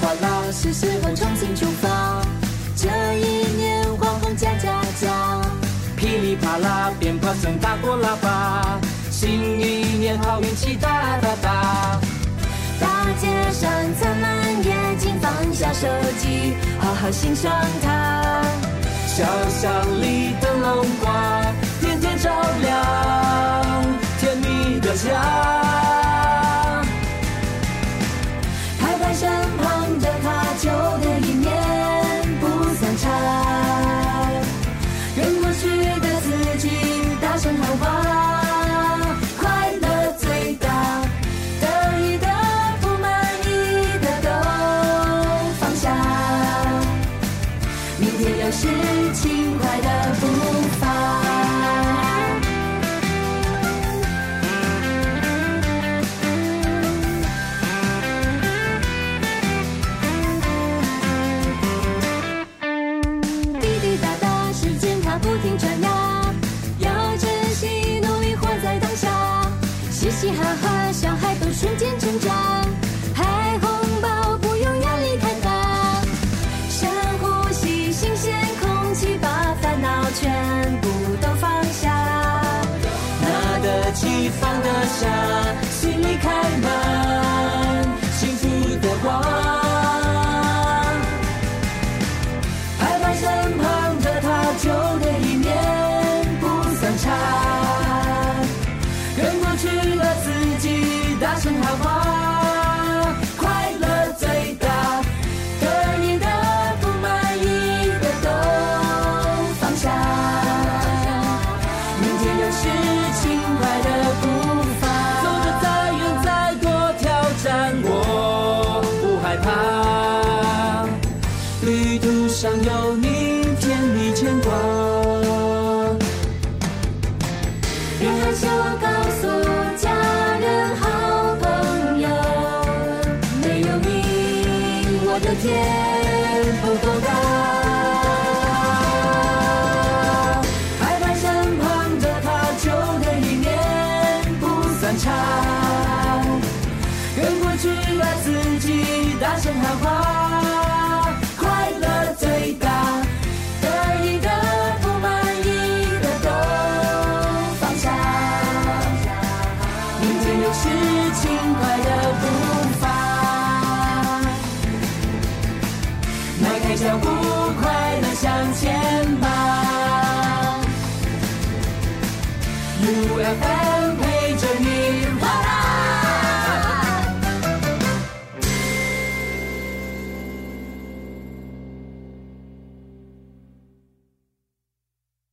哗啦，是时候重新出发。这一年黄红加加加，噼里啪啦，鞭炮声大过喇叭，新一年好运气大大大。大街上灿烂夜景，放下手机，好好欣赏它。小巷里灯笼挂，天天照亮声喊话，快乐最大，得意的不满意的都放下。明天又是轻快的步嘻嘻哈哈，小孩都瞬间成长，明天你，牵挂。别害羞，告诉家人好朋友，没有你，我的天不够高。拍拍身旁的他，旧的一年不算差。跟过去的自己大声喊话，是轻快的步伐，迈开脚步，快乐向前吧。UFM。